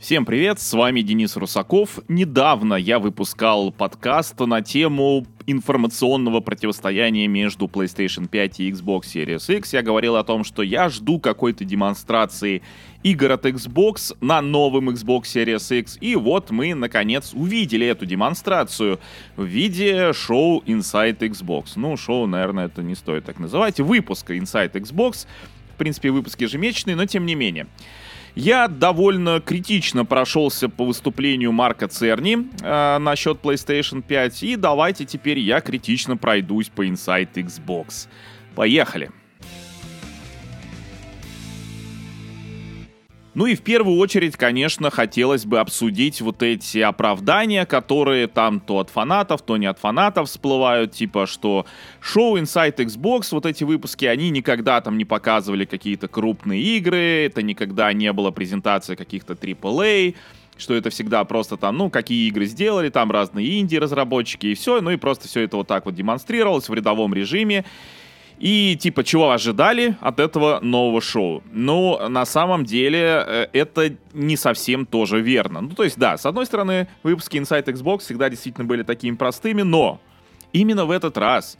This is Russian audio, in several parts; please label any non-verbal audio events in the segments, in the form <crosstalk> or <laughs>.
Всем привет, с вами Денис Русаков. Недавно я выпускал подкаст на тему информационного противостояния между PlayStation 5 и Xbox Series X. Я говорил о том, что я жду какой-то демонстрации игр от Xbox на новом Xbox Series X. И вот мы, наконец, увидели эту демонстрацию в виде шоу Inside Xbox. Ну, шоу, наверное, это не стоит так называть. Выпуска Inside Xbox. В принципе, выпуск ежемесячный, но тем не менее. Я довольно критично прошелся по выступлению Марка Церни э, насчет PlayStation 5, и давайте теперь я критично пройдусь по Inside Xbox. Поехали! Ну и в первую очередь, конечно, хотелось бы обсудить вот эти оправдания, которые там то от фанатов, то не от фанатов всплывают, типа что шоу Inside Xbox, вот эти выпуски, они никогда там не показывали какие-то крупные игры, это никогда не было презентации каких-то AAA, что это всегда просто там, ну, какие игры сделали, там разные инди-разработчики и все, ну и просто все это вот так вот демонстрировалось в рядовом режиме. И типа, чего ожидали от этого нового шоу? Ну, на самом деле, э, это не совсем тоже верно. Ну, то есть, да, с одной стороны, выпуски Inside Xbox всегда действительно были такими простыми, но именно в этот раз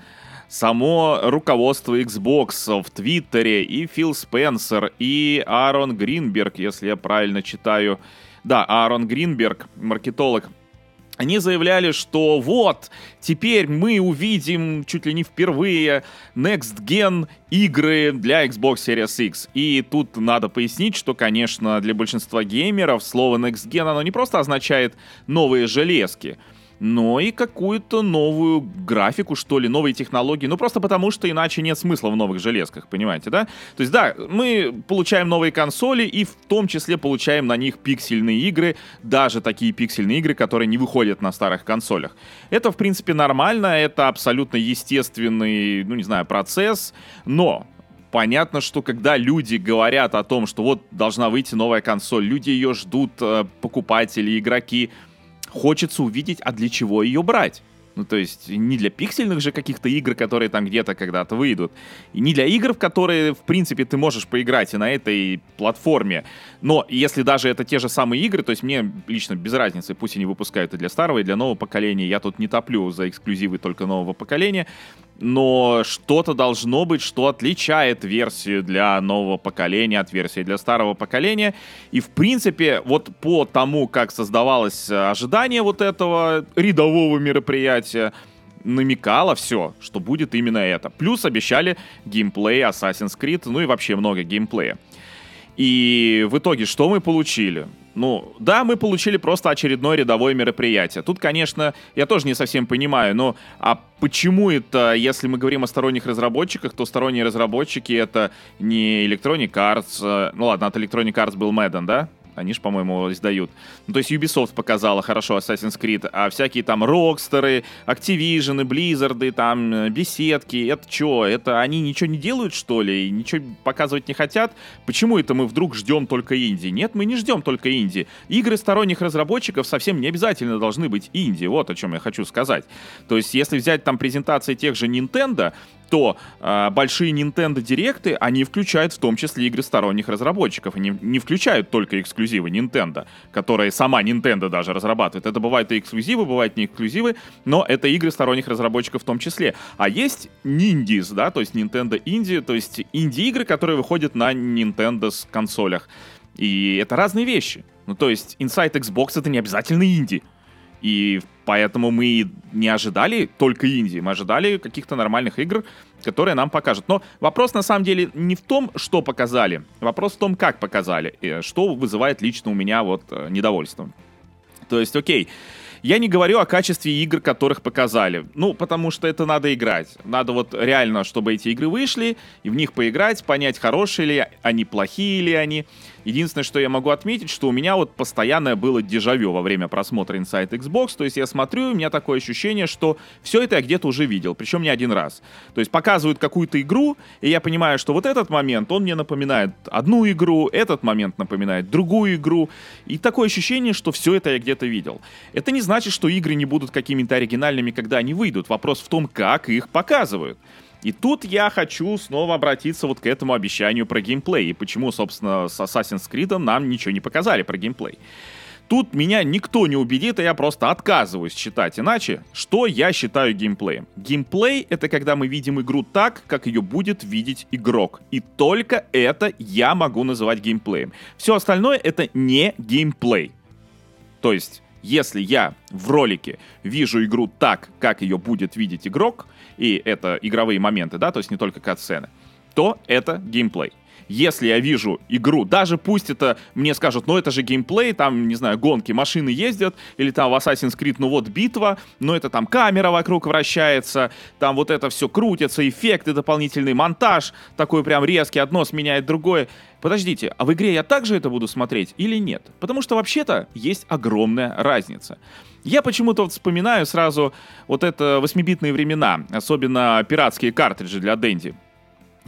само руководство Xbox в Твиттере и Фил Спенсер, и Аарон Гринберг, если я правильно читаю, да, Аарон Гринберг, маркетолог, они заявляли, что вот, теперь мы увидим чуть ли не впервые Next Gen игры для Xbox Series X. И тут надо пояснить, что, конечно, для большинства геймеров слово Next Gen, оно не просто означает новые железки, но и какую-то новую графику, что ли, новые технологии. Ну, просто потому, что иначе нет смысла в новых железках, понимаете, да? То есть, да, мы получаем новые консоли и в том числе получаем на них пиксельные игры, даже такие пиксельные игры, которые не выходят на старых консолях. Это, в принципе, нормально, это абсолютно естественный, ну, не знаю, процесс, но понятно, что когда люди говорят о том, что вот должна выйти новая консоль, люди ее ждут, э, покупатели, игроки, хочется увидеть, а для чего ее брать. Ну, то есть не для пиксельных же каких-то игр, которые там где-то когда-то выйдут. И не для игр, в которые, в принципе, ты можешь поиграть и на этой платформе. Но если даже это те же самые игры, то есть мне лично без разницы, пусть они выпускают и для старого, и для нового поколения. Я тут не топлю за эксклюзивы только нового поколения но что-то должно быть, что отличает версию для нового поколения от версии для старого поколения. И, в принципе, вот по тому, как создавалось э, ожидание вот этого рядового мероприятия, намекало все, что будет именно это. Плюс обещали геймплей Assassin's Creed, ну и вообще много геймплея. И в итоге что мы получили? Ну, да, мы получили просто очередное рядовое мероприятие. Тут, конечно, я тоже не совсем понимаю, но а почему это, если мы говорим о сторонних разработчиках, то сторонние разработчики это не Electronic Arts, э, ну ладно, от Electronic Arts был Madden, да? Они же, по-моему, издают. Ну, то есть Ubisoft показала хорошо Assassin's Creed, а всякие там Rockstar, Activision, Blizzard, там, э, беседки, это что? Это они ничего не делают, что ли? И ничего показывать не хотят? Почему это мы вдруг ждем только инди? Нет, мы не ждем только инди. Игры сторонних разработчиков совсем не обязательно должны быть инди. Вот о чем я хочу сказать. То есть, если взять там презентации тех же Nintendo, то э, большие Nintendo Директы, они включают в том числе игры сторонних разработчиков. Они не включают только эксклюзивы Nintendo, которые сама Nintendo даже разрабатывает. Это бывают и эксклюзивы, бывают не эксклюзивы, но это игры сторонних разработчиков в том числе. А есть Nindies, да, то есть Nintendo Indie, то есть инди-игры, которые выходят на Nintendo консолях. И это разные вещи. Ну, то есть Inside Xbox это не обязательно инди. И поэтому мы не ожидали только инди, мы ожидали каких-то нормальных игр, которые нам покажут. Но вопрос на самом деле не в том, что показали, вопрос в том, как показали, что вызывает лично у меня вот э, недовольство. То есть, окей, я не говорю о качестве игр, которых показали. Ну, потому что это надо играть. Надо вот реально, чтобы эти игры вышли, и в них поиграть, понять, хорошие ли они, плохие ли они. Единственное, что я могу отметить, что у меня вот постоянное было дежавю во время просмотра Inside Xbox. То есть я смотрю, у меня такое ощущение, что все это я где-то уже видел, причем не один раз. То есть показывают какую-то игру, и я понимаю, что вот этот момент, он мне напоминает одну игру, этот момент напоминает другую игру. И такое ощущение, что все это я где-то видел. Это не значит, что игры не будут какими-то оригинальными, когда они выйдут. Вопрос в том, как их показывают. И тут я хочу снова обратиться вот к этому обещанию про геймплей. И почему, собственно, с Assassin's Creed нам ничего не показали про геймплей. Тут меня никто не убедит, и я просто отказываюсь читать иначе, что я считаю геймплеем. Геймплей — это когда мы видим игру так, как ее будет видеть игрок. И только это я могу называть геймплеем. Все остальное — это не геймплей. То есть, если я в ролике вижу игру так, как ее будет видеть игрок, и это игровые моменты, да, то есть не только кат-сцены, то это геймплей если я вижу игру, даже пусть это мне скажут, ну это же геймплей, там, не знаю, гонки, машины ездят, или там в Assassin's Creed, ну вот битва, но это там камера вокруг вращается, там вот это все крутится, эффекты, дополнительный монтаж, такой прям резкий, одно сменяет другое. Подождите, а в игре я также это буду смотреть или нет? Потому что вообще-то есть огромная разница. Я почему-то вот вспоминаю сразу вот это 8-битные времена, особенно пиратские картриджи для Дэнди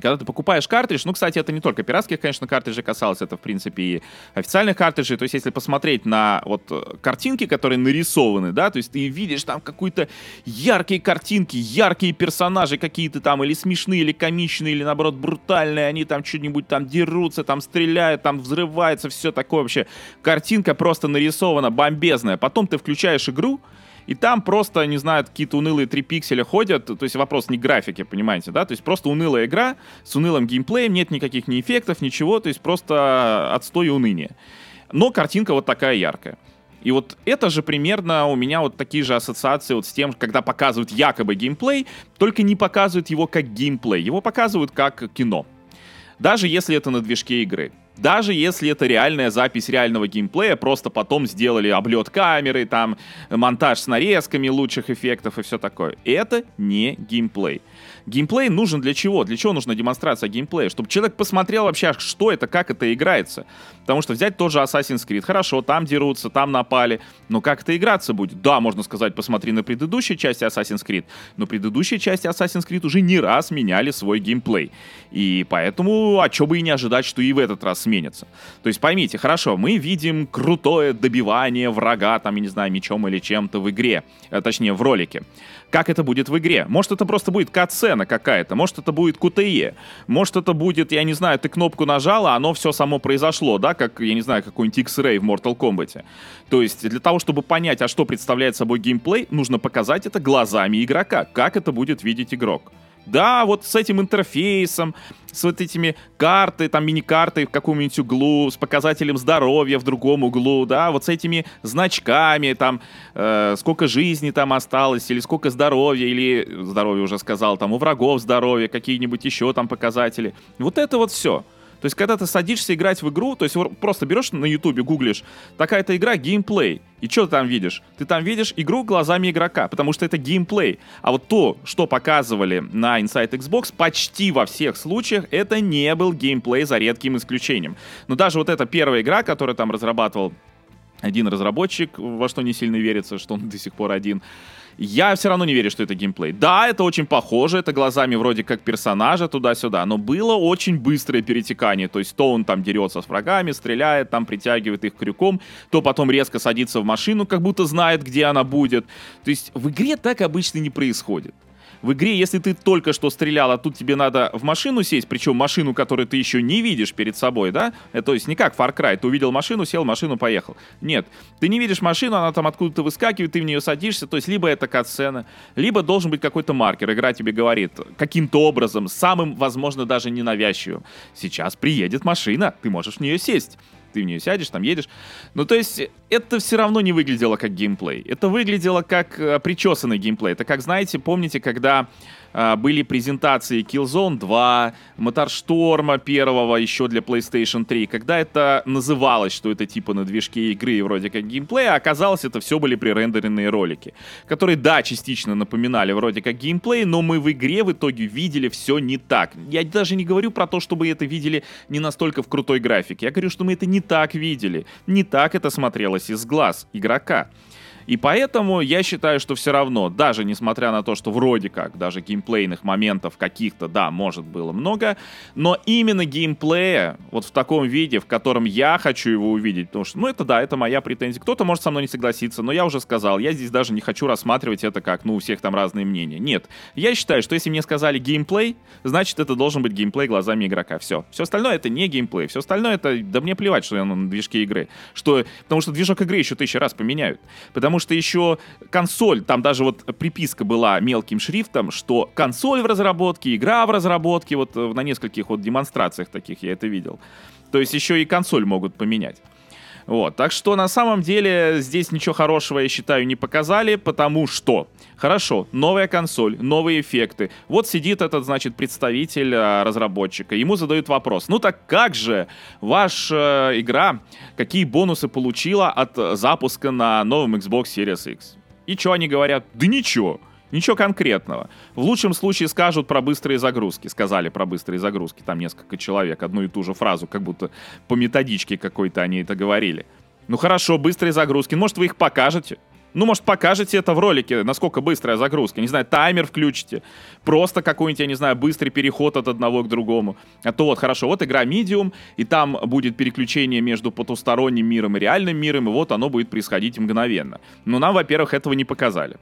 когда ты покупаешь картридж, ну, кстати, это не только пиратских, конечно, картриджей касалось, это, в принципе, и официальных картриджей, то есть, если посмотреть на вот картинки, которые нарисованы, да, то есть ты видишь там какие-то яркие картинки, яркие персонажи какие-то там, или смешные, или комичные, или, наоборот, брутальные, они там что-нибудь там дерутся, там стреляют, там взрывается, все такое вообще. Картинка просто нарисована, бомбезная. Потом ты включаешь игру, и там просто, не знаю, какие-то унылые три пикселя ходят, то есть вопрос не графики, понимаете, да, то есть просто унылая игра с унылым геймплеем, нет никаких ни эффектов, ничего, то есть просто отстой и уныние. Но картинка вот такая яркая. И вот это же примерно у меня вот такие же ассоциации вот с тем, когда показывают якобы геймплей, только не показывают его как геймплей, его показывают как кино. Даже если это на движке игры. Даже если это реальная запись реального геймплея, просто потом сделали облет камеры, там монтаж с нарезками лучших эффектов и все такое. Это не геймплей. Геймплей нужен для чего? Для чего нужна демонстрация геймплея? Чтобы человек посмотрел вообще, что это, как это играется. Потому что взять тот же Assassin's Creed, хорошо, там дерутся, там напали, но как это играться будет? Да, можно сказать, посмотри на предыдущие части Assassin's Creed, но предыдущие части Assassin's Creed уже не раз меняли свой геймплей. И поэтому, а чё бы и не ожидать, что и в этот раз сменится. То есть поймите, хорошо, мы видим крутое добивание врага, там, я не знаю, мечом или чем-то в игре, э, точнее, в ролике как это будет в игре. Может, это просто будет кат-сцена какая-то, может, это будет QTE, может, это будет, я не знаю, ты кнопку нажал, а оно все само произошло, да, как, я не знаю, какой-нибудь X-Ray в Mortal Kombat. То есть, для того, чтобы понять, а что представляет собой геймплей, нужно показать это глазами игрока, как это будет видеть игрок. Да, вот с этим интерфейсом, с вот этими карты, там мини-карты в каком-нибудь углу, с показателем здоровья в другом углу, да, вот с этими значками, там, э, сколько жизни там осталось, или сколько здоровья, или здоровье уже сказал, там, у врагов здоровья, какие-нибудь еще там показатели. Вот это вот все. То есть, когда ты садишься играть в игру, то есть просто берешь на ютубе, гуглишь, такая-то игра, геймплей. И что ты там видишь? Ты там видишь игру глазами игрока, потому что это геймплей. А вот то, что показывали на Inside Xbox, почти во всех случаях это не был геймплей за редким исключением. Но даже вот эта первая игра, которую там разрабатывал один разработчик, во что не сильно верится, что он до сих пор один, я все равно не верю, что это геймплей. Да, это очень похоже, это глазами вроде как персонажа туда-сюда, но было очень быстрое перетекание. То есть то он там дерется с врагами, стреляет, там притягивает их крюком, то потом резко садится в машину, как будто знает, где она будет. То есть в игре так обычно не происходит. В игре, если ты только что стрелял, а тут тебе надо в машину сесть, причем машину, которую ты еще не видишь перед собой, да? Это, то есть не как Far Cry, ты увидел машину, сел в машину, поехал. Нет, ты не видишь машину, она там откуда-то выскакивает, ты в нее садишься, то есть либо это катсцена, либо должен быть какой-то маркер. Игра тебе говорит каким-то образом, самым, возможно, даже ненавязчивым. Сейчас приедет машина, ты можешь в нее сесть ты в нее сядешь, там едешь. Ну, то есть, это все равно не выглядело как геймплей. Это выглядело как э, причесанный геймплей. Это как, знаете, помните, когда были презентации Killzone 2, Моторшторма первого еще для PlayStation 3, когда это называлось, что это типа на движке игры вроде как геймплей, а оказалось, это все были пререндеренные ролики, которые, да, частично напоминали вроде как геймплей, но мы в игре в итоге видели все не так. Я даже не говорю про то, чтобы это видели не настолько в крутой графике. Я говорю, что мы это не так видели. Не так это смотрелось из глаз игрока. И поэтому я считаю, что все равно, даже несмотря на то, что вроде как, даже геймплейных моментов каких-то, да, может было много, но именно геймплея вот в таком виде, в котором я хочу его увидеть, потому что, ну это да, это моя претензия. Кто-то может со мной не согласиться, но я уже сказал, я здесь даже не хочу рассматривать это как, ну, у всех там разные мнения. Нет, я считаю, что если мне сказали геймплей, значит это должен быть геймплей глазами игрока. Все. Все остальное это не геймплей. Все остальное это, да мне плевать, что я на движке игры. Что, потому что движок игры еще тысячу раз поменяют. Потому что еще консоль, там даже вот приписка была мелким шрифтом, что консоль в разработке, игра в разработке, вот э, на нескольких вот демонстрациях таких я это видел. То есть еще и консоль могут поменять. Вот, так что на самом деле здесь ничего хорошего, я считаю, не показали, потому что, хорошо, новая консоль, новые эффекты. Вот сидит этот, значит, представитель а, разработчика, ему задают вопрос, ну так как же ваша игра, какие бонусы получила от запуска на новом Xbox Series X? И что они говорят? Да ничего. Ничего конкретного. В лучшем случае скажут про быстрые загрузки. Сказали про быстрые загрузки. Там несколько человек одну и ту же фразу, как будто по методичке какой-то они это говорили. Ну хорошо, быстрые загрузки. Может, вы их покажете? Ну, может, покажете это в ролике, насколько быстрая загрузка. Не знаю, таймер включите. Просто какой-нибудь, я не знаю, быстрый переход от одного к другому. А то вот, хорошо, вот игра Medium, и там будет переключение между потусторонним миром и реальным миром, и вот оно будет происходить мгновенно. Но нам, во-первых, этого не показали.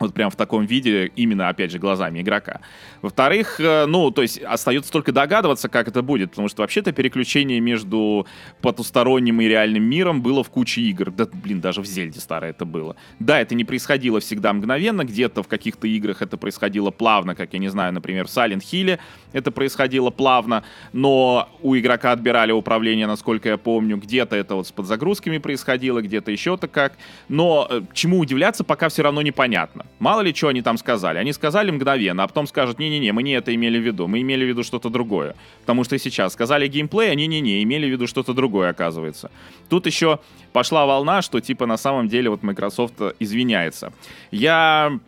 Вот прям в таком виде, именно, опять же, глазами игрока. Во-вторых, э, ну, то есть остается только догадываться, как это будет, потому что вообще-то переключение между потусторонним и реальным миром было в куче игр. Да, блин, даже в Зельде старое это было. Да, это не происходило всегда мгновенно, где-то в каких-то играх это происходило плавно, как, я не знаю, например, в Silent Hill это происходило плавно, но у игрока отбирали управление, насколько я помню, где-то это вот с подзагрузками происходило, где-то еще-то как. Но э, чему удивляться, пока все равно непонятно. Мало ли, что они там сказали. Они сказали мгновенно, а потом скажут, не-не-не, мы не это имели в виду, мы имели в виду что-то другое. Потому что сейчас сказали геймплей, а не-не-не, имели в виду что-то другое, оказывается. Тут еще пошла волна, что типа на самом деле вот Microsoft извиняется. Я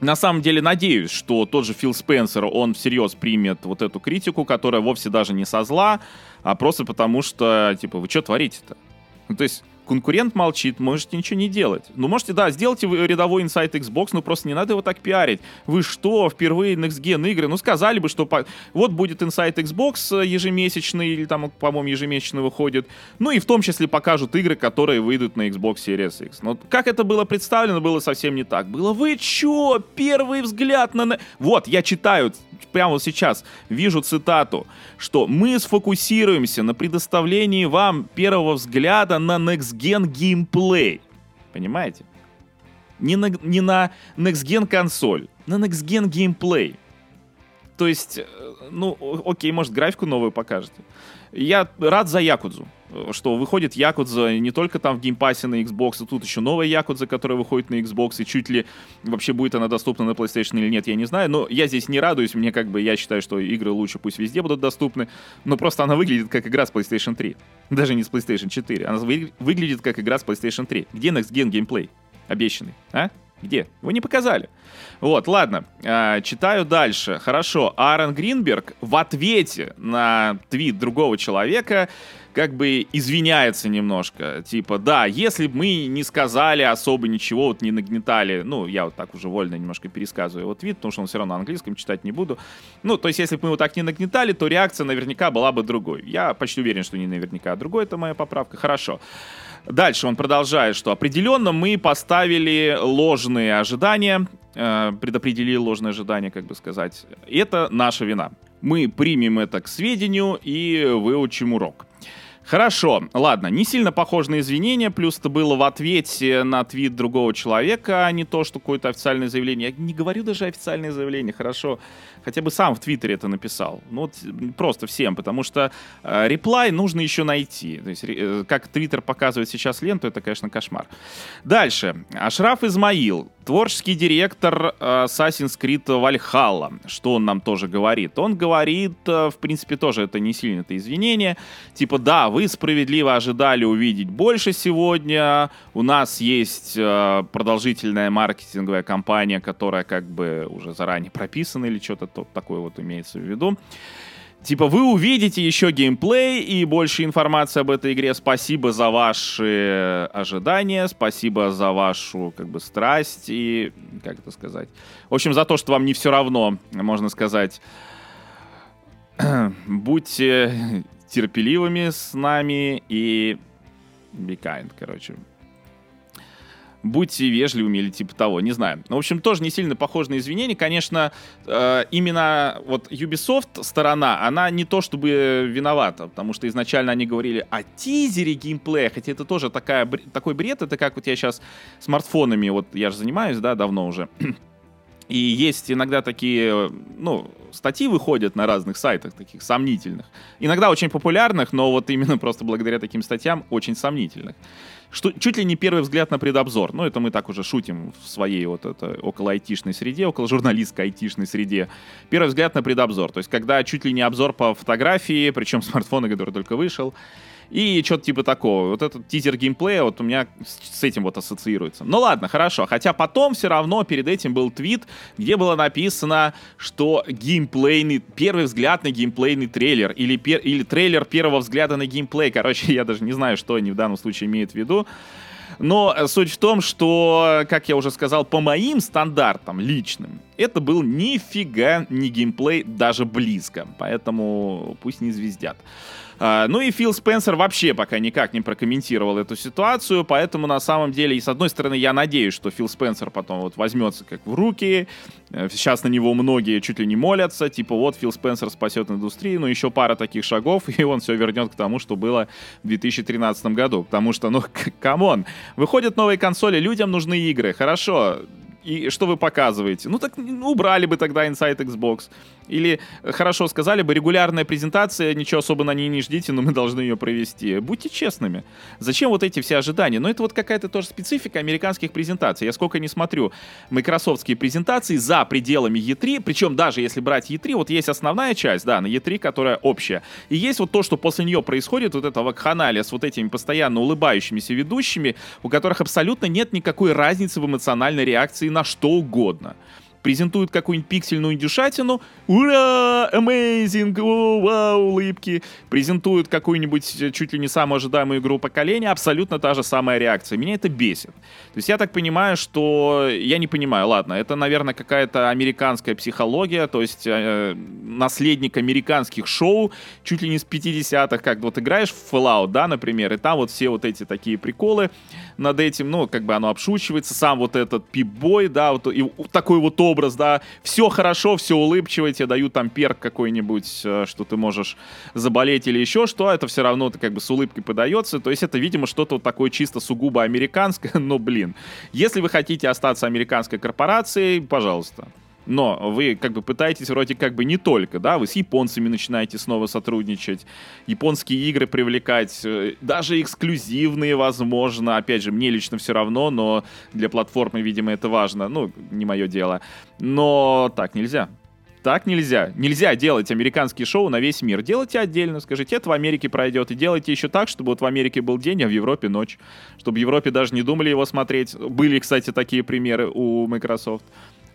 на самом деле надеюсь, что тот же Фил Спенсер, он всерьез примет вот эту критику, которая вовсе даже не со зла, а просто потому что, типа, вы что творите-то? Ну, то есть конкурент молчит, можете ничего не делать. Ну, можете, да, сделайте вы рядовой инсайт Xbox, но просто не надо его так пиарить. Вы что, впервые Next Gen игры? Ну, сказали бы, что по... вот будет инсайт Xbox ежемесячный, или там, по-моему, ежемесячно выходит. Ну, и в том числе покажут игры, которые выйдут на Xbox Series X. Но как это было представлено, было совсем не так. Было, вы чё, первый взгляд на... Вот, я читаю прямо сейчас вижу цитату, что мы сфокусируемся на предоставлении вам первого взгляда на Next Gen геймплей. Понимаете? Не на, не на Next Gen консоль, на Next Gen геймплей. То есть, э, ну, окей, может, графику новую покажете. Я рад за Якудзу что выходит Якудза не только там в Game Pass е на Xbox, а тут еще новая Якудза, которая выходит на Xbox, и чуть ли вообще будет она доступна на PlayStation или нет, я не знаю, но я здесь не радуюсь, мне как бы, я считаю, что игры лучше пусть везде будут доступны, но просто она выглядит как игра с PlayStation 3, даже не с PlayStation 4, она вы, выглядит как игра с PlayStation 3. Где Next Gen геймплей обещанный, а? Где? Вы не показали. Вот, ладно, э, читаю дальше. Хорошо, Аарон Гринберг в ответе на твит другого человека как бы извиняется немножко. Типа, да, если бы мы не сказали особо ничего, вот не нагнетали, ну, я вот так уже вольно немножко пересказываю вот вид, потому что он все равно на английском читать не буду. Ну, то есть, если бы мы вот так не нагнетали, то реакция наверняка была бы другой. Я почти уверен, что не наверняка, а другой, это моя поправка. Хорошо. Дальше он продолжает, что определенно мы поставили ложные ожидания, э, предопределили ложные ожидания, как бы сказать. Это наша вина. Мы примем это к сведению и выучим урок. Хорошо, ладно, не сильно похоже на извинения, плюс это было в ответе на твит другого человека, а не то, что какое-то официальное заявление. Я не говорю даже официальное заявление, хорошо хотя бы сам в Твиттере это написал. Ну, вот просто всем, потому что э, реплай нужно еще найти. То есть, э, как Твиттер показывает сейчас ленту, это, конечно, кошмар. Дальше. Ашраф Измаил, творческий директор э, Assassin's Creed Valhalla. Что он нам тоже говорит? Он говорит, э, в принципе, тоже это не сильно это извинение. Типа, да, вы справедливо ожидали увидеть больше сегодня. У нас есть э, продолжительная маркетинговая кампания, которая как бы уже заранее прописана или что-то то, такое вот имеется в виду. Типа вы увидите еще геймплей и больше информации об этой игре. Спасибо за ваши ожидания, спасибо за вашу как бы страсть и как это сказать. В общем, за то, что вам не все равно, можно сказать. <clears throat> Будьте терпеливыми с нами и be kind, короче будьте вежливыми или типа того, не знаю. Ну, в общем, тоже не сильно похоже на извинения. Конечно, э, именно вот Ubisoft сторона, она не то чтобы виновата, потому что изначально они говорили о тизере геймплея, хотя это тоже такая, такой бред, это как вот я сейчас смартфонами, вот я же занимаюсь, да, давно уже. И есть иногда такие, ну, статьи выходят на разных сайтах, таких сомнительных. Иногда очень популярных, но вот именно просто благодаря таким статьям очень сомнительных что, чуть ли не первый взгляд на предобзор. Ну, это мы так уже шутим в своей вот это около айтишной среде, около журналистской айтишной среде. Первый взгляд на предобзор. То есть, когда чуть ли не обзор по фотографии, причем смартфона, который только вышел, и что-то типа такого. Вот этот тизер геймплея вот у меня с этим вот ассоциируется. Ну ладно, хорошо. Хотя потом все равно перед этим был твит, где было написано, что геймплейный, первый взгляд на геймплейный трейлер или, пер, или трейлер первого взгляда на геймплей. Короче, <laughs> я даже не знаю, что они в данном случае имеют в виду. Но суть в том, что, как я уже сказал, по моим стандартам личным, это был нифига не геймплей даже близко. Поэтому пусть не звездят. А, ну и Фил Спенсер вообще пока никак не прокомментировал эту ситуацию, поэтому на самом деле, и с одной стороны, я надеюсь, что Фил Спенсер потом вот возьмется как в руки, э, сейчас на него многие чуть ли не молятся, типа вот Фил Спенсер спасет индустрию, но еще пара таких шагов, <laughs> и он все вернет к тому, что было в 2013 году, потому что, ну, <laughs> come on, выходят новые консоли, людям нужны игры, хорошо, и что вы показываете? Ну так ну, убрали бы тогда Inside Xbox. Или э, хорошо сказали бы, регулярная презентация, ничего особо на ней не ждите, но мы должны ее провести. Будьте честными. Зачем вот эти все ожидания? Но ну, это вот какая-то тоже специфика американских презентаций. Я сколько не смотрю майкрософтские презентации за пределами E3, причем даже если брать E3, вот есть основная часть, да, на E3, которая общая. И есть вот то, что после нее происходит, вот это вакханалия с вот этими постоянно улыбающимися ведущими, у которых абсолютно нет никакой разницы в эмоциональной реакции на что угодно презентуют какую-нибудь пиксельную индюшатину, ура, amazing, о, вау, улыбки, презентуют какую-нибудь э, чуть ли не самую ожидаемую игру поколения, абсолютно та же самая реакция. Меня это бесит. То есть я так понимаю, что... Я не понимаю, ладно, это, наверное, какая-то американская психология, то есть э, наследник американских шоу, чуть ли не с 50-х, как вот играешь в Fallout, да, например, и там вот все вот эти такие приколы над этим, ну, как бы оно обшучивается, сам вот этот пип-бой, да, вот и такой вот образ, да, все хорошо, все улыбчиво, тебе дают там перк какой-нибудь, э, что ты можешь заболеть или еще что, а это все равно ты как бы с улыбкой подается, то есть это, видимо, что-то вот такое чисто сугубо американское, <laughs> но, блин, если вы хотите остаться американской корпорацией, пожалуйста, но вы как бы пытаетесь вроде как бы не только, да, вы с японцами начинаете снова сотрудничать, японские игры привлекать, э, даже эксклюзивные, возможно, опять же, мне лично все равно, но для платформы, видимо, это важно, ну, не мое дело. Но так нельзя. Так нельзя. Нельзя делать американские шоу на весь мир. Делайте отдельно, скажите, это в Америке пройдет. И делайте еще так, чтобы вот в Америке был день, а в Европе ночь. Чтобы в Европе даже не думали его смотреть. Были, кстати, такие примеры у Microsoft.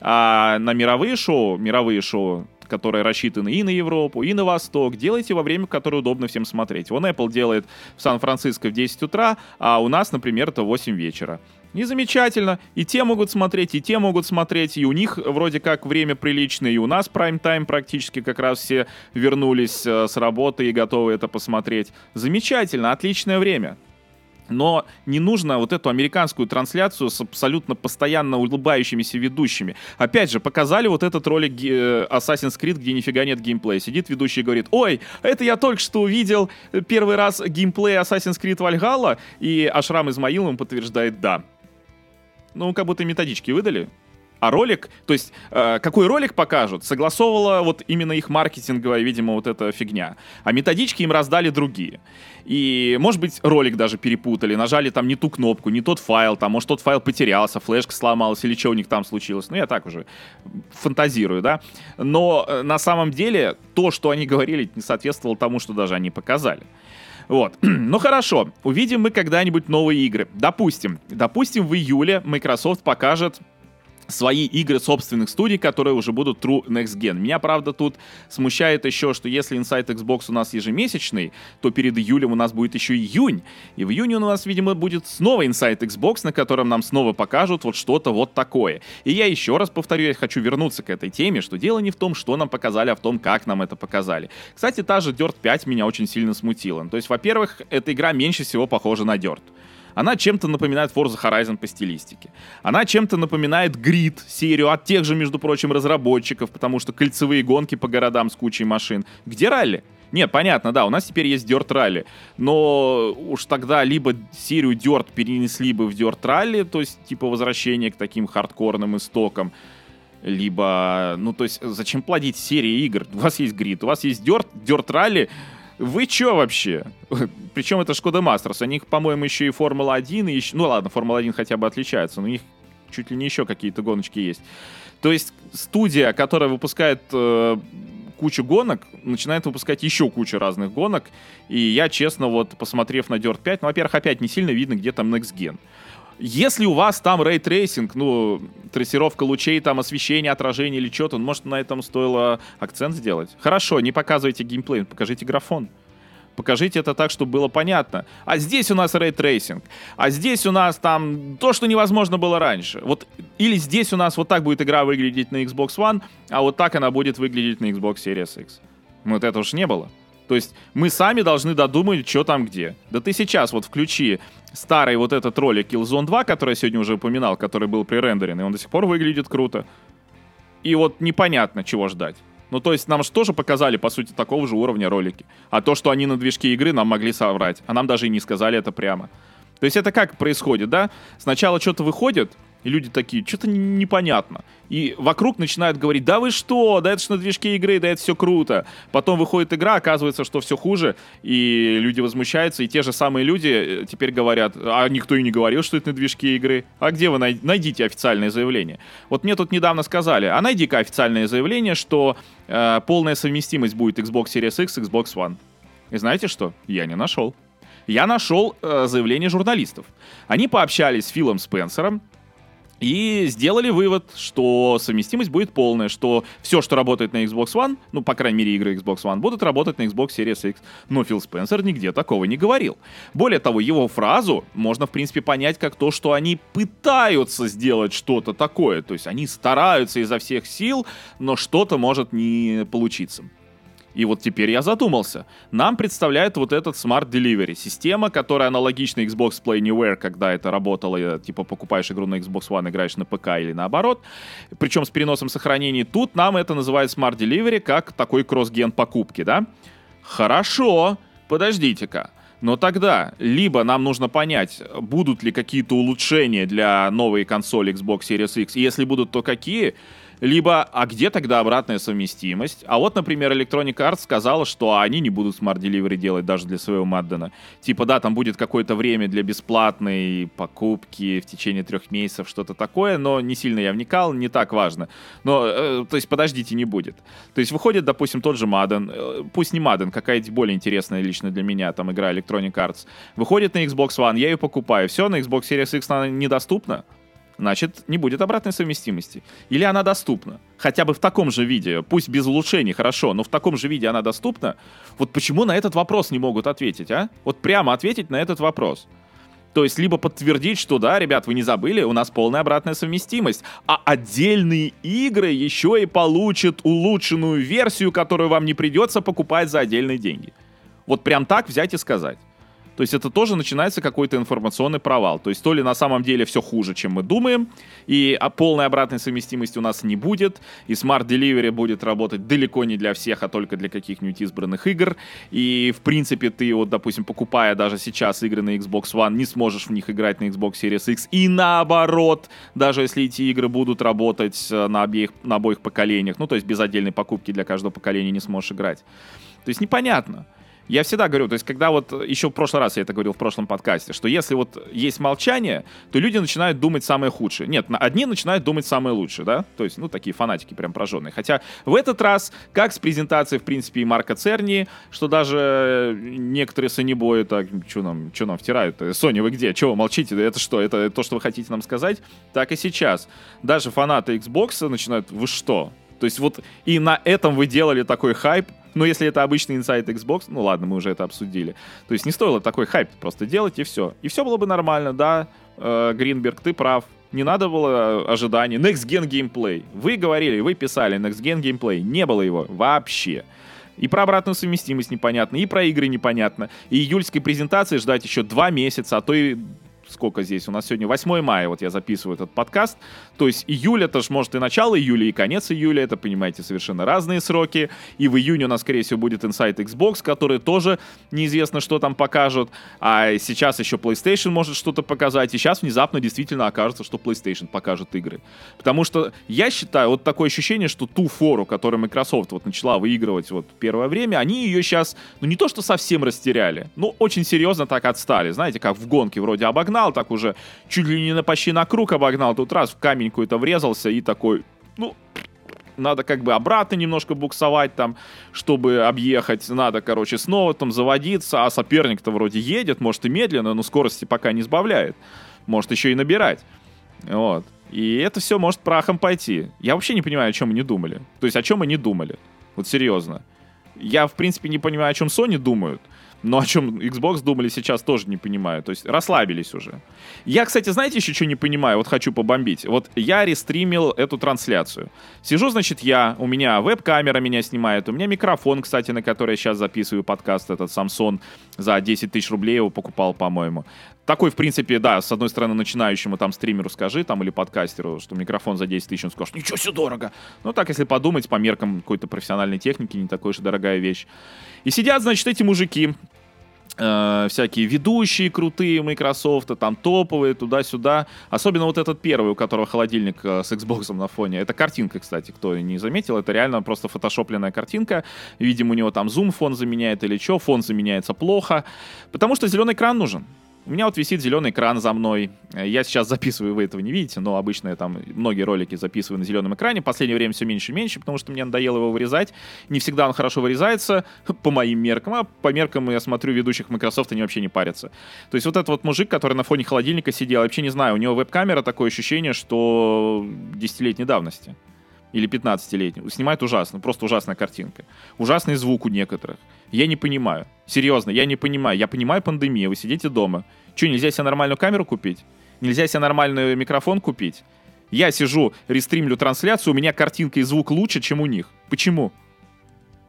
А на мировые шоу, мировые шоу, которые рассчитаны и на Европу, и на Восток, делайте во время, которое удобно всем смотреть. Вон Apple делает в Сан-Франциско в 10 утра, а у нас, например, это 8 вечера. И замечательно. И те могут смотреть, и те могут смотреть, и у них вроде как время приличное, и у нас прайм-тайм практически как раз все вернулись э, с работы и готовы это посмотреть. Замечательно, отличное время. Но не нужно вот эту американскую трансляцию с абсолютно постоянно улыбающимися ведущими. Опять же, показали вот этот ролик э, Assassin's Creed, где нифига нет геймплея. Сидит ведущий и говорит, ой, это я только что увидел первый раз геймплей Assassin's Creed Valhalla, и Ашрам Измаил ему подтверждает «да». Ну, как будто методички выдали. А ролик, то есть э, какой ролик покажут, согласовывала вот именно их маркетинговая, видимо, вот эта фигня. А методички им раздали другие. И, может быть, ролик даже перепутали, нажали там не ту кнопку, не тот файл, там, может, тот файл потерялся, флешка сломалась или что у них там случилось. Ну, я так уже фантазирую, да. Но э, на самом деле то, что они говорили, не соответствовало тому, что даже они показали. Вот. <clears throat> ну хорошо, увидим мы когда-нибудь новые игры. Допустим, допустим, в июле Microsoft покажет свои игры собственных студий, которые уже будут True Next Gen. Меня, правда, тут смущает еще, что если Inside Xbox у нас ежемесячный, то перед июлем у нас будет еще июнь. И в июне у нас, видимо, будет снова Inside Xbox, на котором нам снова покажут вот что-то вот такое. И я еще раз повторю, я хочу вернуться к этой теме, что дело не в том, что нам показали, а в том, как нам это показали. Кстати, та же Dirt 5 меня очень сильно смутила. То есть, во-первых, эта игра меньше всего похожа на Dirt. Она чем-то напоминает Forza Horizon по стилистике. Она чем-то напоминает Grid, серию от тех же, между прочим, разработчиков, потому что кольцевые гонки по городам с кучей машин. Где ралли? Нет, понятно, да, у нас теперь есть Dirt Rally, но уж тогда либо серию Dirt перенесли бы в Dirt Rally, то есть типа возвращение к таким хардкорным истокам, либо, ну то есть зачем плодить серии игр? У вас есть Grid, у вас есть Dirt, Dirt Rally, вы чё вообще? Причем это Codemasters. У них, по-моему, еще и Формула-1, и еще... Ну ладно, Формула-1 хотя бы отличается, но у них чуть ли не еще какие-то гоночки есть. То есть студия, которая выпускает э, кучу гонок, начинает выпускать еще кучу разных гонок. И я, честно, вот посмотрев на Dirt 5, ну, во-первых, опять не сильно видно, где там Next Gen. Если у вас там ray tracing, ну, трассировка лучей, там освещение, отражение или что-то, ну, может, на этом стоило акцент сделать. Хорошо, не показывайте геймплей, покажите графон. Покажите это так, чтобы было понятно. А здесь у нас ray tracing. А здесь у нас там то, что невозможно было раньше. Вот или здесь у нас вот так будет игра выглядеть на Xbox One, а вот так она будет выглядеть на Xbox Series X. Вот это уж не было. То есть мы сами должны додумать, что там где. Да ты сейчас вот включи старый вот этот ролик Killzone 2, который я сегодня уже упоминал, который был пререндерен, и он до сих пор выглядит круто. И вот непонятно, чего ждать. Ну, то есть нам же тоже показали, по сути, такого же уровня ролики. А то, что они на движке игры, нам могли соврать. А нам даже и не сказали это прямо. То есть это как происходит, да? Сначала что-то выходит, и люди такие, что-то непонятно. И вокруг начинают говорить, да вы что, да это ж на движке игры, да это все круто. Потом выходит игра, оказывается, что все хуже, и люди возмущаются, и те же самые люди э, теперь говорят, а никто и не говорил, что это на движке игры. А где вы най- найдите официальное заявление? Вот мне тут недавно сказали, а найди-ка официальное заявление, что э, полная совместимость будет Xbox Series X, Xbox One. И знаете что? Я не нашел я нашел э, заявление журналистов. Они пообщались с Филом Спенсером, и сделали вывод, что совместимость будет полная, что все, что работает на Xbox One, ну, по крайней мере, игры Xbox One, будут работать на Xbox Series X. Но Фил Спенсер нигде такого не говорил. Более того, его фразу можно, в принципе, понять как то, что они пытаются сделать что-то такое. То есть они стараются изо всех сил, но что-то может не получиться. И вот теперь я задумался. Нам представляют вот этот Smart Delivery. Система, которая аналогична Xbox Play Anywhere, когда это работало, типа покупаешь игру на Xbox One, играешь на ПК или наоборот. Причем с переносом сохранений. Тут нам это называют Smart Delivery как такой кросс-ген покупки, да? Хорошо, подождите-ка. Но тогда либо нам нужно понять, будут ли какие-то улучшения для новой консоли Xbox Series X, и если будут, то какие, либо, а где тогда обратная совместимость? А вот, например, Electronic Arts сказала, что они не будут Smart Delivery делать даже для своего Маддена. Типа, да, там будет какое-то время для бесплатной покупки в течение трех месяцев, что-то такое, но не сильно я вникал, не так важно. Но, э, то есть, подождите, не будет. То есть, выходит, допустим, тот же Madden, э, пусть не Madden, какая-то более интересная лично для меня там игра Electronic Arts, выходит на Xbox One, я ее покупаю, все, на Xbox Series X она недоступна, значит, не будет обратной совместимости. Или она доступна. Хотя бы в таком же виде, пусть без улучшений, хорошо, но в таком же виде она доступна. Вот почему на этот вопрос не могут ответить, а? Вот прямо ответить на этот вопрос. То есть либо подтвердить, что да, ребят, вы не забыли, у нас полная обратная совместимость, а отдельные игры еще и получат улучшенную версию, которую вам не придется покупать за отдельные деньги. Вот прям так взять и сказать. То есть это тоже начинается какой-то информационный провал. То есть то ли на самом деле все хуже, чем мы думаем, и а полной обратной совместимости у нас не будет, и Smart Delivery будет работать далеко не для всех, а только для каких-нибудь избранных игр. И в принципе ты вот, допустим, покупая даже сейчас игры на Xbox One, не сможешь в них играть на Xbox Series X. И наоборот, даже если эти игры будут работать э, на, обеих, на обоих поколениях, ну то есть без отдельной покупки для каждого поколения не сможешь играть. То есть непонятно. Я всегда говорю, то есть когда вот, еще в прошлый раз я это говорил в прошлом подкасте, что если вот есть молчание, то люди начинают думать самое худшее. Нет, одни начинают думать самое лучшее, да? То есть, ну, такие фанатики прям прожженные. Хотя в этот раз, как с презентацией, в принципе, и Марка Церни, что даже некоторые санебои так, что нам, что нам втирают? Соня, вы где? Чего вы молчите? Это что? Это то, что вы хотите нам сказать? Так и сейчас. Даже фанаты Xbox начинают, вы что? То есть вот и на этом вы делали такой хайп, но если это обычный Inside Xbox, ну ладно, мы уже это обсудили. То есть не стоило такой хайп просто делать и все. И все было бы нормально, да, э, Гринберг, ты прав. Не надо было ожиданий. Next Gen Gameplay. Вы говорили, вы писали Next Gen Gameplay. Не было его вообще. И про обратную совместимость непонятно, и про игры непонятно. И июльской презентации ждать еще два месяца, а то и сколько здесь? У нас сегодня 8 мая, вот я записываю этот подкаст. То есть июль это же может и начало июля, и конец июля. Это, понимаете, совершенно разные сроки. И в июне у нас, скорее всего, будет Inside Xbox, который тоже неизвестно, что там покажут. А сейчас еще PlayStation может что-то показать. И сейчас внезапно действительно окажется, что PlayStation покажет игры. Потому что я считаю, вот такое ощущение, что ту фору, которую Microsoft вот начала выигрывать вот первое время, они ее сейчас, ну не то что совсем растеряли, но очень серьезно так отстали. Знаете, как в гонке вроде обогнал, обогнал, так уже чуть ли не на почти на круг обогнал, тут раз в камень какой-то врезался и такой, ну, надо как бы обратно немножко буксовать там, чтобы объехать, надо, короче, снова там заводиться, а соперник-то вроде едет, может и медленно, но скорости пока не сбавляет, может еще и набирать, вот. И это все может прахом пойти. Я вообще не понимаю, о чем они думали. То есть, о чем они думали. Вот серьезно. Я, в принципе, не понимаю, о чем Sony думают. Но о чем Xbox думали сейчас тоже не понимаю. То есть расслабились уже. Я, кстати, знаете, еще что не понимаю? Вот хочу побомбить. Вот я рестримил эту трансляцию. Сижу, значит, я, у меня веб-камера меня снимает, у меня микрофон, кстати, на который я сейчас записываю подкаст, этот Samsung за 10 тысяч рублей его покупал, по-моему. Такой, в принципе, да, с одной стороны, начинающему там стримеру скажи, там, или подкастеру, что микрофон за 10 тысяч, он скажет, ничего себе дорого. Ну, так, если подумать, по меркам какой-то профессиональной техники, не такой и дорогая вещь. И сидят, значит, эти мужики, э, всякие ведущие крутые Microsoft, там топовые, туда-сюда. Особенно вот этот первый, у которого холодильник э, с Xbox на фоне. Это картинка, кстати, кто не заметил, это реально просто фотошопленная картинка. Видимо, у него там зум фон заменяет или что, фон заменяется плохо. Потому что зеленый экран нужен. У меня вот висит зеленый экран за мной. Я сейчас записываю, вы этого не видите, но обычно я там многие ролики записываю на зеленом экране. Последнее время все меньше и меньше, потому что мне надоело его вырезать. Не всегда он хорошо вырезается, <laughs> по моим меркам, а по меркам я смотрю ведущих Microsoft, они вообще не парятся. То есть вот этот вот мужик, который на фоне холодильника сидел, вообще не знаю, у него веб-камера такое ощущение, что десятилетней давности или 15-летний. Снимает ужасно, просто ужасная картинка. Ужасный звук у некоторых. Я не понимаю. Серьезно, я не понимаю. Я понимаю пандемию, вы сидите дома. Что, нельзя себе нормальную камеру купить? Нельзя себе нормальный микрофон купить? Я сижу, рестримлю трансляцию, у меня картинка и звук лучше, чем у них. Почему?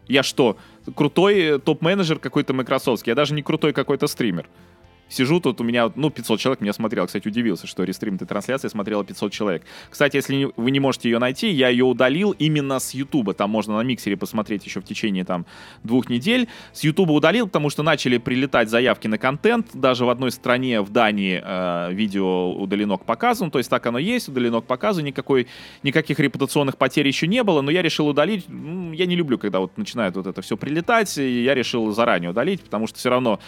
Я что, крутой топ-менеджер какой-то майкрософтский? Я даже не крутой какой-то стример. Сижу тут, у меня, ну, 500 человек меня смотрел. Кстати, удивился, что рестрим этой трансляции смотрело 500 человек. Кстати, если вы не можете ее найти, я ее удалил именно с Ютуба. Там можно на миксере посмотреть еще в течение там двух недель. С Ютуба удалил, потому что начали прилетать заявки на контент. Даже в одной стране, в Дании, э, видео удалено к показу. Ну, то есть так оно есть, удалено к показу. Никакой, никаких репутационных потерь еще не было, но я решил удалить. Ну, я не люблю, когда вот начинает вот это все прилетать. И я решил заранее удалить, потому что все равно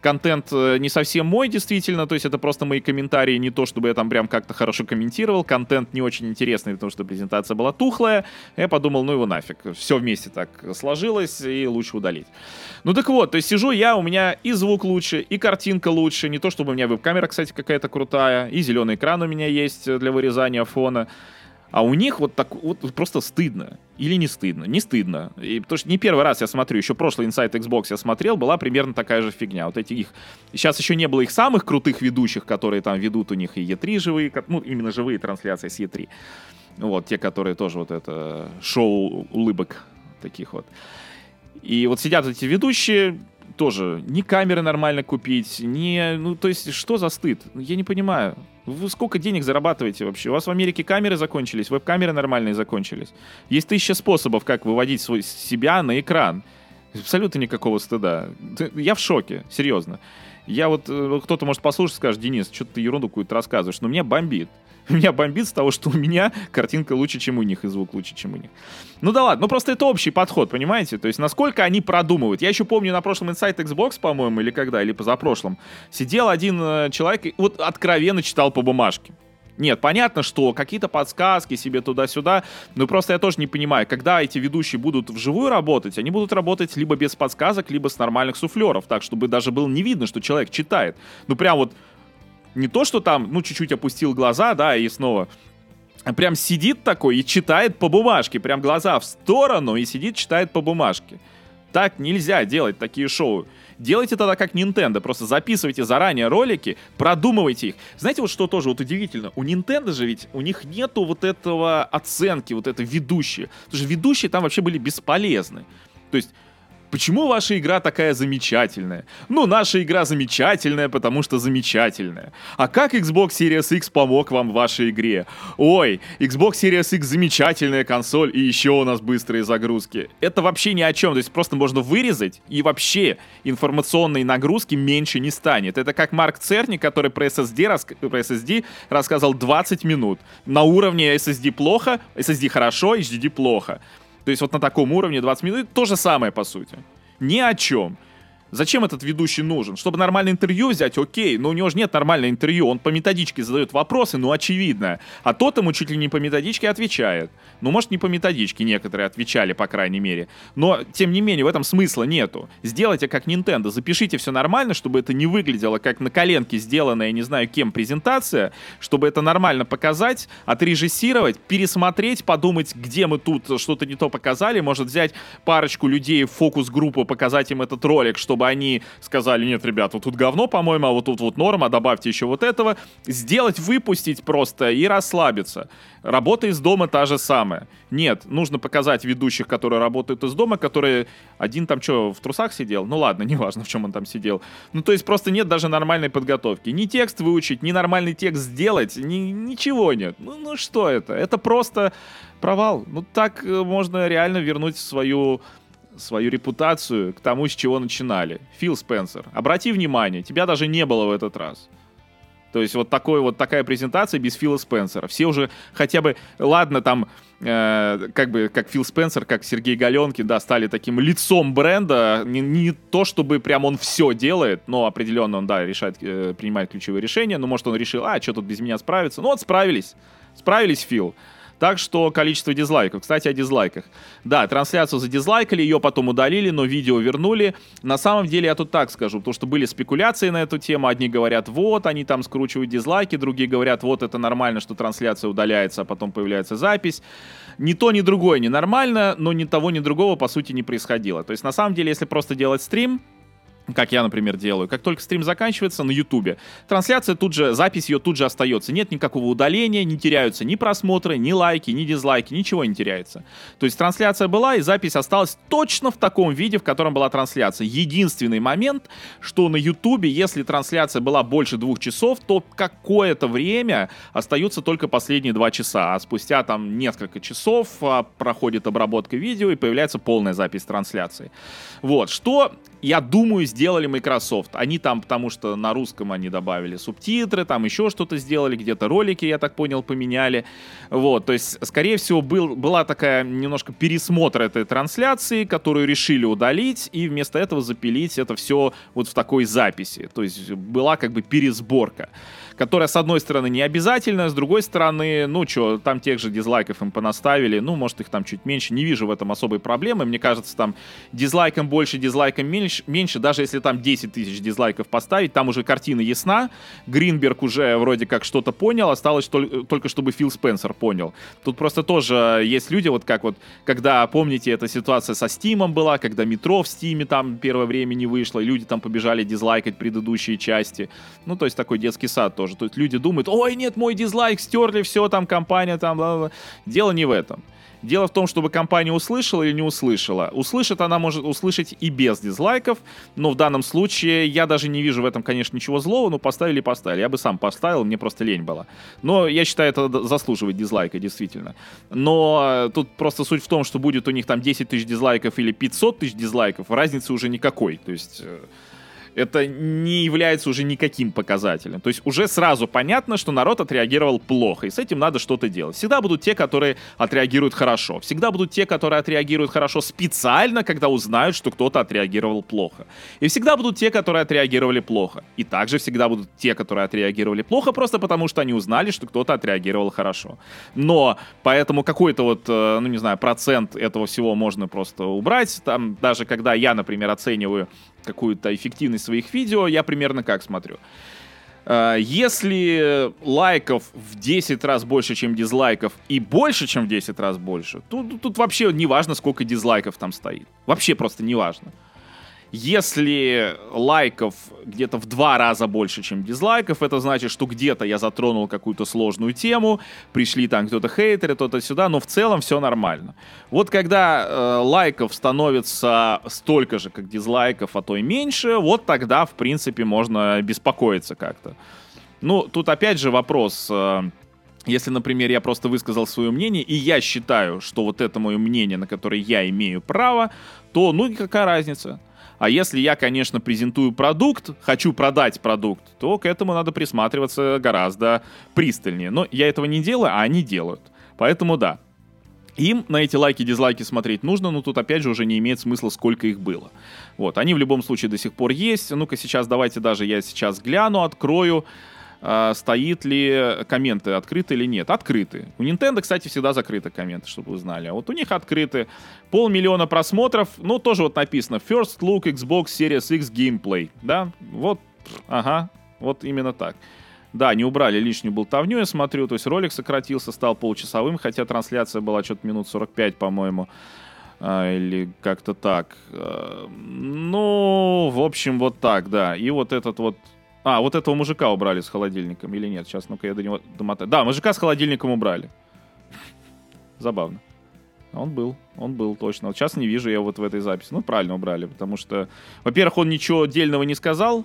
контент э, не совсем совсем мой, действительно, то есть это просто мои комментарии, не то, чтобы я там прям как-то хорошо комментировал, контент не очень интересный, потому что презентация была тухлая, я подумал, ну его нафиг, все вместе так сложилось, и лучше удалить. Ну так вот, то есть сижу я, у меня и звук лучше, и картинка лучше, не то, чтобы у меня веб-камера, кстати, какая-то крутая, и зеленый экран у меня есть для вырезания фона, а у них вот так вот просто стыдно. Или не стыдно? Не стыдно. И, потому что не первый раз я смотрю, еще прошлый Inside Xbox я смотрел, была примерно такая же фигня. Вот эти их... Сейчас еще не было их самых крутых ведущих, которые там ведут у них и E3 живые, ну, именно живые трансляции с E3. Вот, те, которые тоже вот это шоу улыбок таких вот. И вот сидят эти ведущие, тоже ни камеры нормально купить, ни... Ну, то есть, что за стыд? Я не понимаю. Вы сколько денег зарабатываете вообще? У вас в Америке камеры закончились, веб-камеры нормальные закончились. Есть тысяча способов, как выводить свой, себя на экран. Абсолютно никакого стыда. Я в шоке, серьезно. Я вот, э, кто-то может послушать, скажет, Денис, что ты ерунду какую-то рассказываешь, но меня бомбит. <laughs> Меня бомбит с того, что у меня картинка лучше, чем у них, и звук лучше, чем у них. Ну да ладно, ну просто это общий подход, понимаете? То есть насколько они продумывают. Я еще помню на прошлом Inside Xbox, по-моему, или когда, или позапрошлом, сидел один э, человек и вот откровенно читал по бумажке. Нет, понятно, что какие-то подсказки себе туда-сюда, но просто я тоже не понимаю, когда эти ведущие будут вживую работать, они будут работать либо без подсказок, либо с нормальных суфлеров, так, чтобы даже было не видно, что человек читает. Ну, прям вот не то, что там, ну, чуть-чуть опустил глаза, да, и снова а прям сидит такой и читает по бумажке, прям глаза в сторону и сидит, читает по бумажке. Так нельзя делать такие шоу. Делайте тогда как Nintendo, просто записывайте заранее ролики, продумывайте их. Знаете, вот что тоже вот удивительно, у Nintendo же ведь, у них нету вот этого оценки, вот это ведущие. Потому что ведущие там вообще были бесполезны. То есть Почему ваша игра такая замечательная? Ну, наша игра замечательная, потому что замечательная. А как Xbox Series X помог вам в вашей игре? Ой, Xbox Series X замечательная консоль, и еще у нас быстрые загрузки. Это вообще ни о чем, то есть просто можно вырезать, и вообще информационной нагрузки меньше не станет. Это как Марк Церни, который про SSD, рас... про SSD рассказал 20 минут. На уровне SSD плохо, SSD хорошо, HDD плохо. То есть вот на таком уровне 20 минут то же самое, по сути. Ни о чем. Зачем этот ведущий нужен? Чтобы нормальное интервью взять, окей, но у него же нет нормального интервью, он по методичке задает вопросы, ну очевидно. А тот ему чуть ли не по методичке отвечает. Ну, может, не по методичке некоторые отвечали, по крайней мере. Но, тем не менее, в этом смысла нету. Сделайте как Nintendo, запишите все нормально, чтобы это не выглядело как на коленке сделанная, не знаю кем, презентация, чтобы это нормально показать, отрежиссировать, пересмотреть, подумать, где мы тут что-то не то показали, может взять парочку людей в фокус-группу, показать им этот ролик, чтобы чтобы они сказали, нет, ребят, вот тут говно, по-моему, а вот тут вот норма, добавьте еще вот этого. Сделать, выпустить просто и расслабиться. Работа из дома та же самая. Нет, нужно показать ведущих, которые работают из дома, которые... Один там что, в трусах сидел? Ну ладно, <laughs> неважно, в чем он там сидел. Ну то есть просто нет даже нормальной подготовки. Ни текст выучить, ни нормальный текст сделать, ни, ничего нет. Ну, ну что это? Это просто провал. Ну так э, можно реально вернуть свою свою репутацию к тому, с чего начинали. Фил Спенсер, обрати внимание, тебя даже не было в этот раз. То есть вот, такой, вот такая презентация без Фила Спенсера. Все уже хотя бы, ладно, там, э, как бы, как Фил Спенсер, как Сергей Галенкин, да, стали таким лицом бренда. Не, не то, чтобы прям он все делает, но определенно он, да, решает, э, принимает ключевые решения. Ну, может, он решил, а, что тут без меня справиться? Ну, вот справились. Справились, Фил. Так что количество дизлайков. Кстати, о дизлайках. Да, трансляцию задизлайкали, ее потом удалили, но видео вернули. На самом деле я тут так скажу, потому что были спекуляции на эту тему. Одни говорят, вот, они там скручивают дизлайки, другие говорят, вот, это нормально, что трансляция удаляется, а потом появляется запись. Ни то, ни другое не нормально, но ни того, ни другого, по сути, не происходило. То есть, на самом деле, если просто делать стрим, как я, например, делаю. Как только стрим заканчивается на Ютубе, трансляция тут же, запись ее тут же остается. Нет никакого удаления, не теряются ни просмотры, ни лайки, ни дизлайки, ничего не теряется. То есть трансляция была, и запись осталась точно в таком виде, в котором была трансляция. Единственный момент, что на Ютубе, если трансляция была больше двух часов, то какое-то время остаются только последние два часа, а спустя там несколько часов а, проходит обработка видео и появляется полная запись трансляции. Вот, что я думаю, сделали Microsoft. Они там, потому что на русском они добавили субтитры, там еще что-то сделали, где-то ролики, я так понял, поменяли. Вот, то есть, скорее всего, был, была такая немножко пересмотр этой трансляции, которую решили удалить, и вместо этого запилить это все вот в такой записи. То есть, была как бы пересборка которая, с одной стороны, не обязательная, с другой стороны, ну что, там тех же дизлайков им понаставили, ну, может, их там чуть меньше, не вижу в этом особой проблемы, мне кажется, там дизлайком больше, дизлайком меньше, меньше. Даже если там 10 тысяч дизлайков поставить, там уже картина ясна, Гринберг уже вроде как что-то понял, осталось только, только чтобы Фил Спенсер понял. Тут просто тоже есть люди, вот как вот, когда, помните, эта ситуация со Стимом была, когда метро в Стиме там первое время не вышло, люди там побежали дизлайкать предыдущие части, ну, то есть такой детский сад тоже тоже. То есть люди думают, ой, нет, мой дизлайк стерли, все, там компания, там, бла -бла. Дело не в этом. Дело в том, чтобы компания услышала или не услышала. Услышит она может услышать и без дизлайков, но в данном случае я даже не вижу в этом, конечно, ничего злого, но поставили и поставили. Я бы сам поставил, мне просто лень было. Но я считаю, это заслуживает дизлайка, действительно. Но тут просто суть в том, что будет у них там 10 тысяч дизлайков или 500 тысяч дизлайков, разницы уже никакой. То есть э, это не является уже никаким показателем. То есть уже сразу понятно, что народ отреагировал плохо, и с этим надо что-то делать. Всегда будут те, которые отреагируют хорошо. Всегда будут те, которые отреагируют хорошо специально, когда узнают, что кто-то отреагировал плохо. И всегда будут те, которые отреагировали плохо. И также всегда будут те, которые отреагировали плохо, просто потому что они узнали, что кто-то отреагировал хорошо. Но поэтому какой-то вот, э, ну не знаю, процент этого всего можно просто убрать. Там даже когда я, например, оцениваю какую-то эффективность своих видео, я примерно как смотрю. Э, если лайков в 10 раз больше, чем дизлайков, и больше, чем в 10 раз больше, тут, тут вообще не важно, сколько дизлайков там стоит. Вообще просто не важно. Если лайков где-то в два раза больше, чем дизлайков, это значит, что где-то я затронул какую-то сложную тему, пришли там кто-то хейтеры, кто-то сюда, но в целом все нормально. Вот когда э, лайков становится столько же, как дизлайков, а то и меньше, вот тогда, в принципе, можно беспокоиться как-то. Ну, тут опять же вопрос... Э, если, например, я просто высказал свое мнение, и я считаю, что вот это мое мнение, на которое я имею право, то ну какая разница? А если я, конечно, презентую продукт, хочу продать продукт, то к этому надо присматриваться гораздо пристальнее. Но я этого не делаю, а они делают. Поэтому да, им на эти лайки, дизлайки смотреть нужно, но тут опять же уже не имеет смысла, сколько их было. Вот, они в любом случае до сих пор есть. Ну-ка сейчас давайте даже я сейчас гляну, открою. А, стоит ли комменты, открыты или нет. Открыты. У Nintendo, кстати, всегда закрыты комменты, чтобы вы знали. А вот у них открыты. Полмиллиона просмотров. Ну, тоже вот написано First Look Xbox Series X Gameplay. Да, вот, ага, вот именно так. Да, не убрали лишнюю болтовню, я смотрю. То есть ролик сократился, стал полчасовым, хотя трансляция была что-то минут 45, по-моему. А, или как-то так. А, ну, в общем, вот так, да. И вот этот вот а, вот этого мужика убрали с холодильником или нет? Сейчас, ну-ка я до него домотаю. Да, мужика с холодильником убрали. Забавно. Он был, он был точно. Вот сейчас не вижу я вот в этой записи. Ну, правильно убрали, потому что, во-первых, он ничего отдельного не сказал.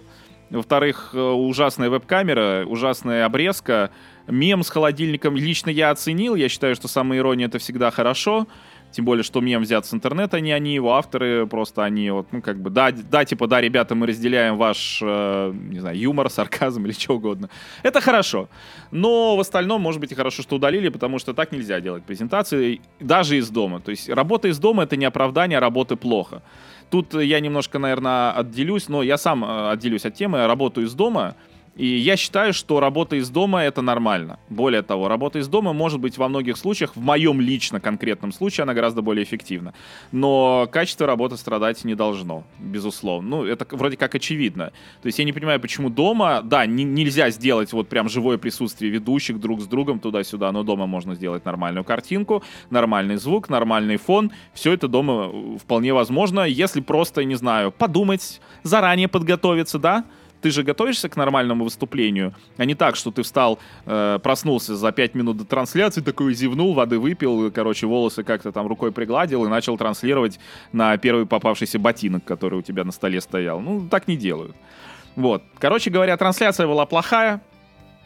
Во-вторых, э, ужасная веб-камера, ужасная обрезка. Мем с холодильником лично я оценил. Я считаю, что самая ирония это всегда хорошо. Тем более, что мем взят с интернета, не они, его авторы, просто они вот, ну, как бы, да, да, типа, да, ребята, мы разделяем ваш, э, не знаю, юмор, <laughs> сарказм или что угодно. Это хорошо. Но в остальном, может быть, и хорошо, что удалили, потому что так нельзя делать презентации, даже из дома. То есть работа из дома — это не оправдание работы плохо. Тут я немножко, наверное, отделюсь, но я сам э, отделюсь от темы. Работаю из дома — и я считаю, что работа из дома это нормально. Более того, работа из дома может быть во многих случаях, в моем лично конкретном случае, она гораздо более эффективна. Но качество работы страдать не должно, безусловно. Ну, это вроде как очевидно. То есть я не понимаю, почему дома, да, не, нельзя сделать вот прям живое присутствие ведущих друг с другом туда-сюда, но дома можно сделать нормальную картинку, нормальный звук, нормальный фон. Все это дома э, вполне возможно, если просто, не знаю, подумать, заранее подготовиться, да, ты же готовишься к нормальному выступлению, а не так, что ты встал, э, проснулся за 5 минут до трансляции, такой зевнул, воды выпил, короче, волосы как-то там рукой пригладил и начал транслировать на первый попавшийся ботинок, который у тебя на столе стоял. Ну, так не делают. Вот. Короче говоря, трансляция была плохая,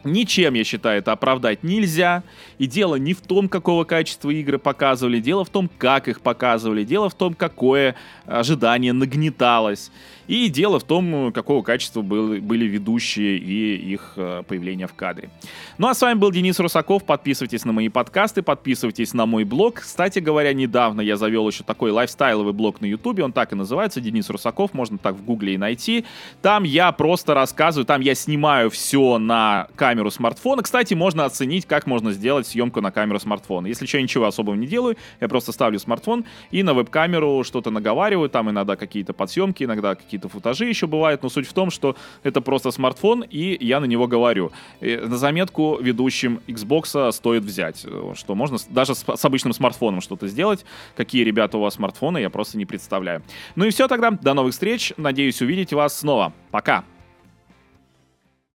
Ничем, я считаю, это оправдать нельзя. И дело не в том, какого качества игры показывали, дело в том, как их показывали, дело в том, какое ожидание нагнеталось. И дело в том, какого качества был, были ведущие и их э, появление в кадре. Ну а с вами был Денис Русаков. Подписывайтесь на мои подкасты, подписывайтесь на мой блог. Кстати говоря, недавно я завел еще такой лайфстайловый блог на ютубе. Он так и называется, Денис Русаков. Можно так в гугле и найти. Там я просто рассказываю, там я снимаю все на камеру смартфона. Кстати, можно оценить, как можно сделать съемку на камеру смартфона. Если что, ничего особого не делаю, я просто ставлю смартфон и на веб-камеру что-то наговариваю. Там иногда какие-то подсъемки, иногда какие какие-то футажи еще бывают, но суть в том, что это просто смартфон, и я на него говорю. И на заметку ведущим Xbox стоит взять, что можно даже с, с обычным смартфоном что-то сделать. Какие ребята у вас смартфоны, я просто не представляю. Ну и все тогда, до новых встреч, надеюсь увидеть вас снова. Пока!